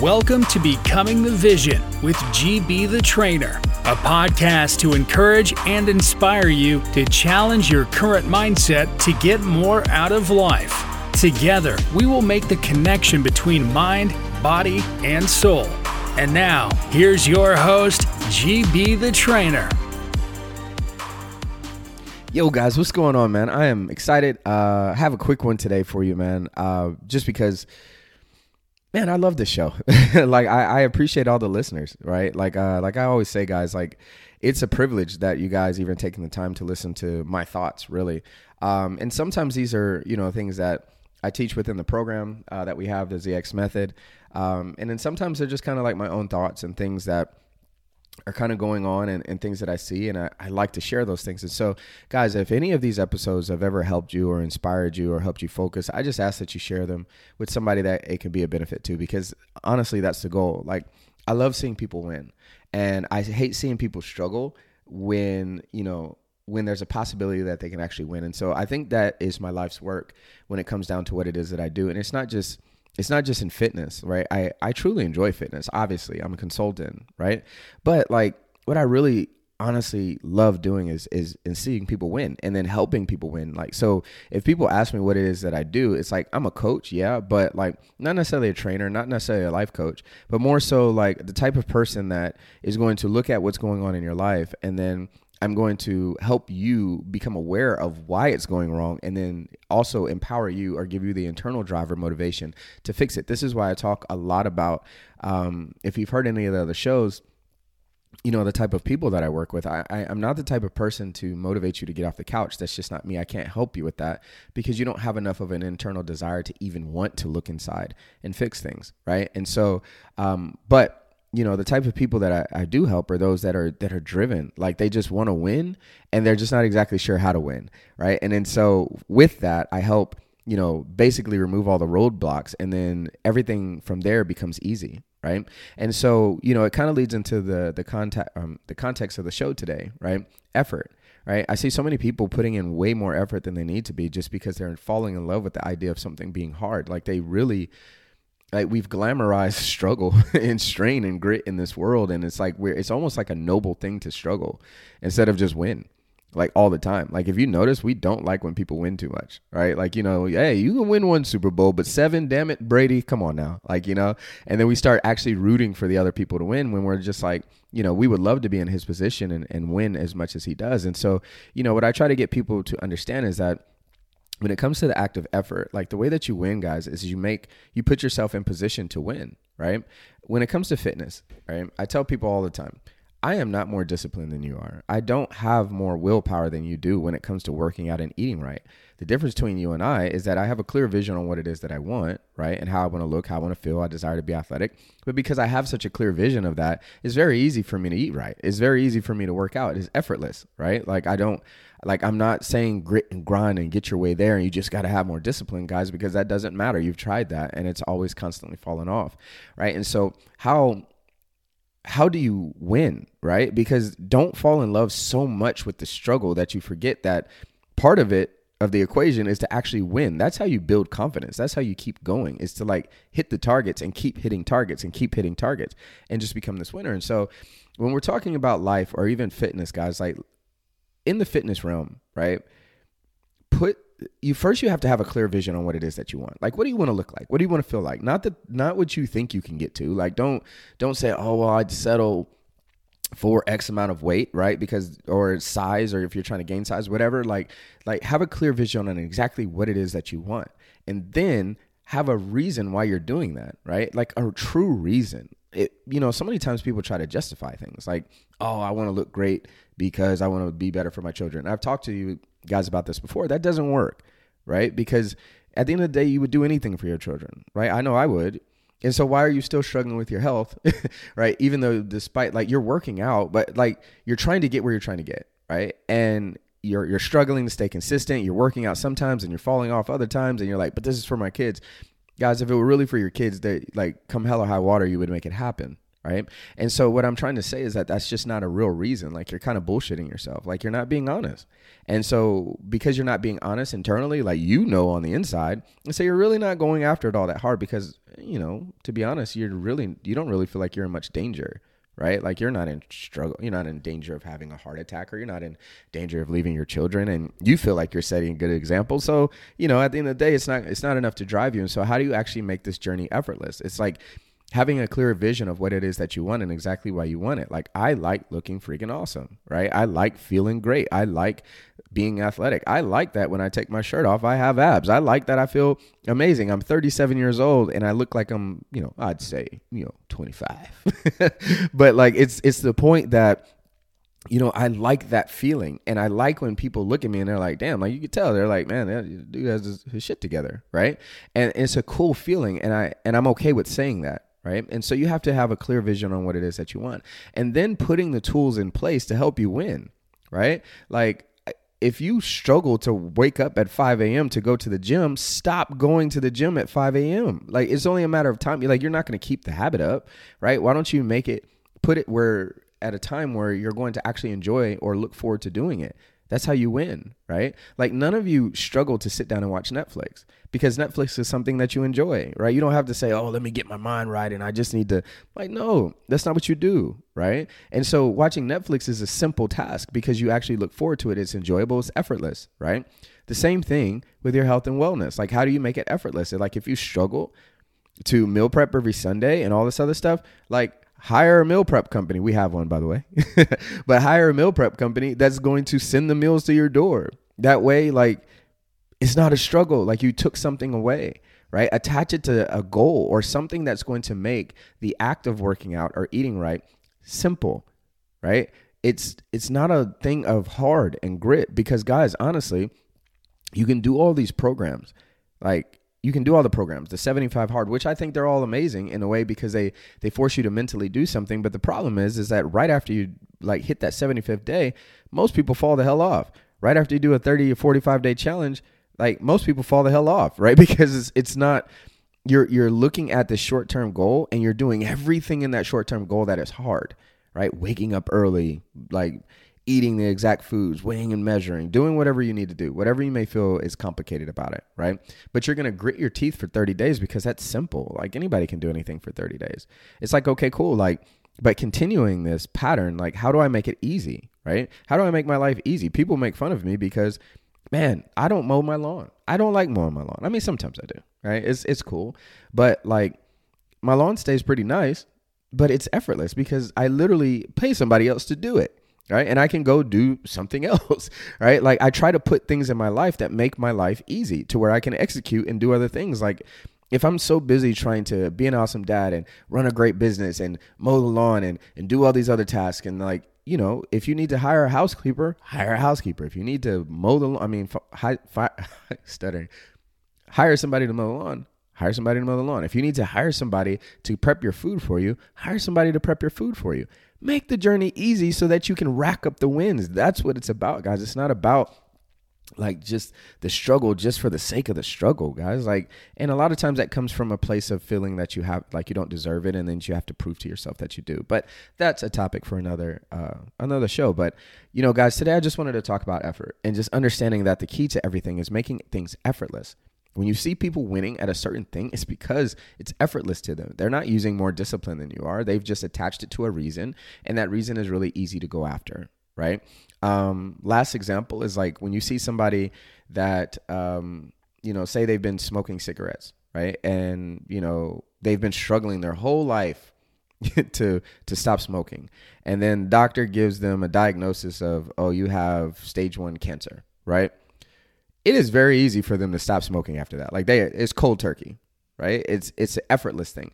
Welcome to Becoming the Vision with GB the Trainer, a podcast to encourage and inspire you to challenge your current mindset to get more out of life. Together, we will make the connection between mind, body, and soul. And now, here's your host, GB the Trainer. Yo, guys, what's going on, man? I am excited. Uh, I have a quick one today for you, man. Uh, just because man, I love this show. like I, I, appreciate all the listeners, right? Like uh, like I always say, guys, like it's a privilege that you guys even taking the time to listen to my thoughts, really. Um, and sometimes these are you know things that I teach within the program uh, that we have, the ZX method, um, and then sometimes they're just kind of like my own thoughts and things that are kind of going on and, and, things that I see, and I, I, like to share those things. And so, guys, if any of these episodes have ever helped you or inspired you or helped you focus, I just ask that you share them with somebody that it can be a benefit to because honestly, that's the goal. Like, I love seeing people win, and I hate seeing people struggle when, you know, when there's a possibility that they can actually win. And so I think that is my life's work when it comes down to what it is that I do. And it's not just it's not just in fitness, right? I, I truly enjoy fitness. Obviously, I'm a consultant, right? But like what I really honestly love doing is is in seeing people win and then helping people win. Like so if people ask me what it is that I do, it's like I'm a coach, yeah, but like not necessarily a trainer, not necessarily a life coach, but more so like the type of person that is going to look at what's going on in your life and then I'm going to help you become aware of why it's going wrong and then also empower you or give you the internal driver motivation to fix it. This is why I talk a lot about, um, if you've heard any of the other shows, you know, the type of people that I work with. I, I, am not the type of person to motivate you to get off the couch. That's just not me. I can't help you with that because you don't have enough of an internal desire to even want to look inside and fix things. Right. And so, um, but you know the type of people that I, I do help are those that are that are driven. Like they just want to win and they're just not exactly sure how to win right? And then so with that i help you know basically remove all the roadblocks and then everything from there becomes easy right? And so you know it kind of leads into the the contact um, the context of the show today right? Effort right? I see so many people putting in way more effort than they need to be just because they're falling in love with the idea of something being hard. Like they really like we've glamorized struggle and strain and grit in this world and it's like we're it's almost like a noble thing to struggle instead of just win like all the time. Like if you notice we don't like when people win too much right? Like you know hey you can win one super bowl but seven damn it brady come on now like you know? And then we start actually rooting for the other people to win when we're just like you know we would love to be in his position and, and win as much as he does. And so you know what i try to get people to understand is that when it comes to the act of effort, like the way that you win, guys, is you make you put yourself in position to win, right? When it comes to fitness, right? I tell people all the time, I am not more disciplined than you are. I don't have more willpower than you do when it comes to working out and eating right. The difference between you and I is that I have a clear vision on what it is that I want, right? And how I want to look, how I want to feel, I desire to be athletic. But because I have such a clear vision of that, it's very easy for me to eat right. It's very easy for me to work out. It's effortless, right? Like I don't like I'm not saying grit and grind and get your way there and you just got to have more discipline, guys, because that doesn't matter. You've tried that and it's always constantly falling off, right? And so how how do you win, right? Because don't fall in love so much with the struggle that you forget that part of it of the equation is to actually win. That's how you build confidence. That's how you keep going. Is to like hit the targets and keep hitting targets and keep hitting targets and just become this winner. And so when we're talking about life or even fitness, guys, like in the fitness realm, right? Put you first you have to have a clear vision on what it is that you want. Like what do you want to look like? What do you want to feel like? Not that not what you think you can get to. Like don't don't say, "Oh, well, I'd settle for X amount of weight, right? Because or size or if you're trying to gain size, whatever, like like have a clear vision on exactly what it is that you want. And then have a reason why you're doing that, right? Like a true reason. It you know, so many times people try to justify things like, "Oh, I want to look great because I want to be better for my children." I've talked to you guys about this before. That doesn't work, right? Because at the end of the day, you would do anything for your children, right? I know I would. And so why are you still struggling with your health, right? Even though despite like you're working out, but like you're trying to get where you're trying to get, right? And you're you're struggling to stay consistent. You're working out sometimes and you're falling off other times and you're like, "But this is for my kids." Guys, if it were really for your kids, they like come hell or high water, you would make it happen, right? And so what I'm trying to say is that that's just not a real reason. Like you're kind of bullshitting yourself. Like you're not being honest. And so because you're not being honest internally, like you know on the inside, and so you're really not going after it all that hard because, you know, to be honest, you're really you don't really feel like you're in much danger right? Like you're not in struggle, you're not in danger of having a heart attack or you're not in danger of leaving your children and you feel like you're setting a good example. So, you know, at the end of the day, it's not it's not enough to drive you. And so how do you actually make this journey effortless? It's like having a clear vision of what it is that you want and exactly why you want it. Like I like looking freaking awesome, right? I like feeling great. I like being athletic. I like that when I take my shirt off, I have abs. I like that I feel amazing. I'm 37 years old and I look like I'm, you know, I'd say, you know, 25. but like it's it's the point that you know, I like that feeling, and I like when people look at me and they're like, "Damn!" Like you can tell they're like, "Man, that dude has his, his shit together," right? And it's a cool feeling, and I and I'm okay with saying that right? And so you have to have a clear vision on what it is that you want. And then putting the tools in place to help you win, right? Like if you struggle to wake up at 5 a.m. to go to the gym, stop going to the gym at 5 a.m. Like it's only a matter of time. You're like, you're not going to keep the habit up, right? Why don't you make it, put it where at a time where you're going to actually enjoy or look forward to doing it? That's how you win, right? Like none of you struggle to sit down and watch Netflix because Netflix is something that you enjoy, right? You don't have to say, "Oh, let me get my mind right and I just need to." Like no, that's not what you do, right? And so watching Netflix is a simple task because you actually look forward to it. It's enjoyable, it's effortless, right? The same thing with your health and wellness. Like how do you make it effortless? Like if you struggle to meal prep every Sunday and all this other stuff, like hire a meal prep company. We have one, by the way, but hire a meal prep company that's going to send the meals to your door. That way, like, it's not a struggle. Like, you took something away, right? Attach it to a goal or something that's going to make the act of working out or eating right simple, right? It's it's not a thing of hard and grit because guys, honestly, you can do all these programs. Like you can do all the programs, the 75 hard, which I think they're all amazing in a way because they they force you to mentally do something. But the problem is, is that right after you like hit that 75th day, most people fall the hell off. Right after you do a 30 or 45 day challenge, like most people fall the hell off, right? Because it's, it's not you're you're looking at the short term goal and you're doing everything in that short term goal that is hard, right? Waking up early, like eating the exact foods, weighing and measuring, doing whatever you need to do, whatever you may feel is complicated about it, right? But you're going to grit your teeth for 30 days because that's simple. Like anybody can do anything for 30 days. It's like, okay, cool. Like, but continuing this pattern, like, how do I make it easy, right? How do I make my life easy? People make fun of me because, man, I don't mow my lawn. I don't like mowing my lawn. I mean, sometimes I do, right? It's, it's cool. But like, my lawn stays pretty nice, but it's effortless because I literally pay somebody else to do it right? And i can go do something else right? Like i try to put things in my life that make my life easy to where i can execute and do other things. Like if i'm so busy trying to be an awesome dad and run a great business and mow the lawn and, and do all these other tasks and like you know if you need to hire a housekeeper hire a housekeeper. If you need to mow the lawn i mean fi- fi- stuttering. Hire somebody to mow the lawn hire somebody to mow the lawn. If you need to hire somebody to prep your food for you hire somebody to prep your food for you. Make the journey easy so that you can rack up the wins. That's what it's about, guys. It's not about like just the struggle just for the sake of the struggle guys. Like and a lot of times that comes from a place of feeling that you have like you don't deserve it and then you have to prove to yourself that you do. But that's a topic for another uh another show. But you know guys today i just wanted to talk about effort and just understanding that the key to everything is making things effortless when you see people winning at a certain thing, it's because it's effortless to them. They're not using more discipline than you are. They've just attached it to a reason, and that reason is really easy to go after, right? Um, last example is like when you see somebody that, um, you know, say they've been smoking cigarettes, right? And, you know, they've been struggling their whole life to to stop smoking. And then doctor gives them a diagnosis of, oh, you have stage one cancer, right? It is very easy for them to stop smoking after that. Like they, it's cold turkey, right? It's it's an effortless thing.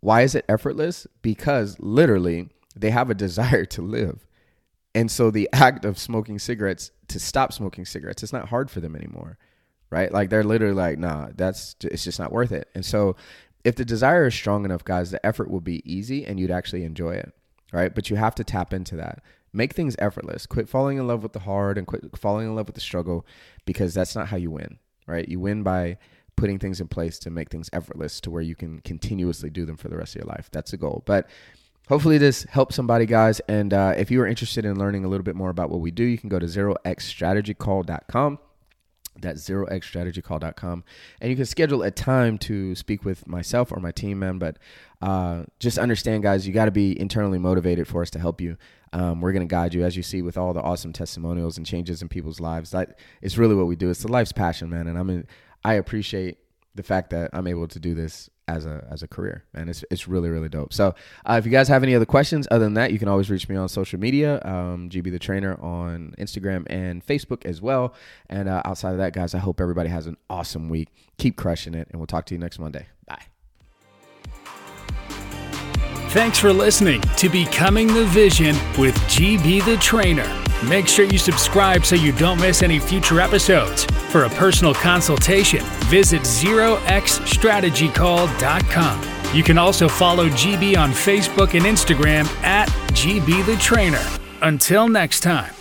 Why is it effortless? Because literally they have a desire to live, and so the act of smoking cigarettes to stop smoking cigarettes, it's not hard for them anymore, right? Like they're literally like, nah, that's it's just not worth it. And so if the desire is strong enough, guys, the effort will be easy and you'd actually enjoy it, right? But you have to tap into that make things effortless. Quit falling in love with the hard and quit falling in love with the struggle because that's not how you win, right? You win by putting things in place to make things effortless to where you can continuously do them for the rest of your life. That's the goal. But hopefully this helps somebody, guys. And uh, if you are interested in learning a little bit more about what we do, you can go to zeroxstrategycall.com. That's zeroxstrategycall.com. And you can schedule a time to speak with myself or my team, man. But uh, just understand, guys, you got to be internally motivated for us to help you. Um, we're going to guide you, as you see, with all the awesome testimonials and changes in people's lives. That it's really what we do. It's the life's passion, man. And I mean, I appreciate the fact that I'm able to do this as a as a career and it's it's really really dope. So uh, if you guys have any other questions other than that you can always reach me on social media um, gb the trainer on instagram and facebook as well. And uh, outside of that guys i hope everybody has an awesome week. Keep crushing it and we'll talk to you next monday. Bye. Thanks for listening to Becoming the Vision with GB the Trainer. Make sure you subscribe so you don't miss any future episodes. For a personal consultation, visit zeroxstrategycall.com. You can also follow GB on Facebook and Instagram at GB the Trainer. Until next time.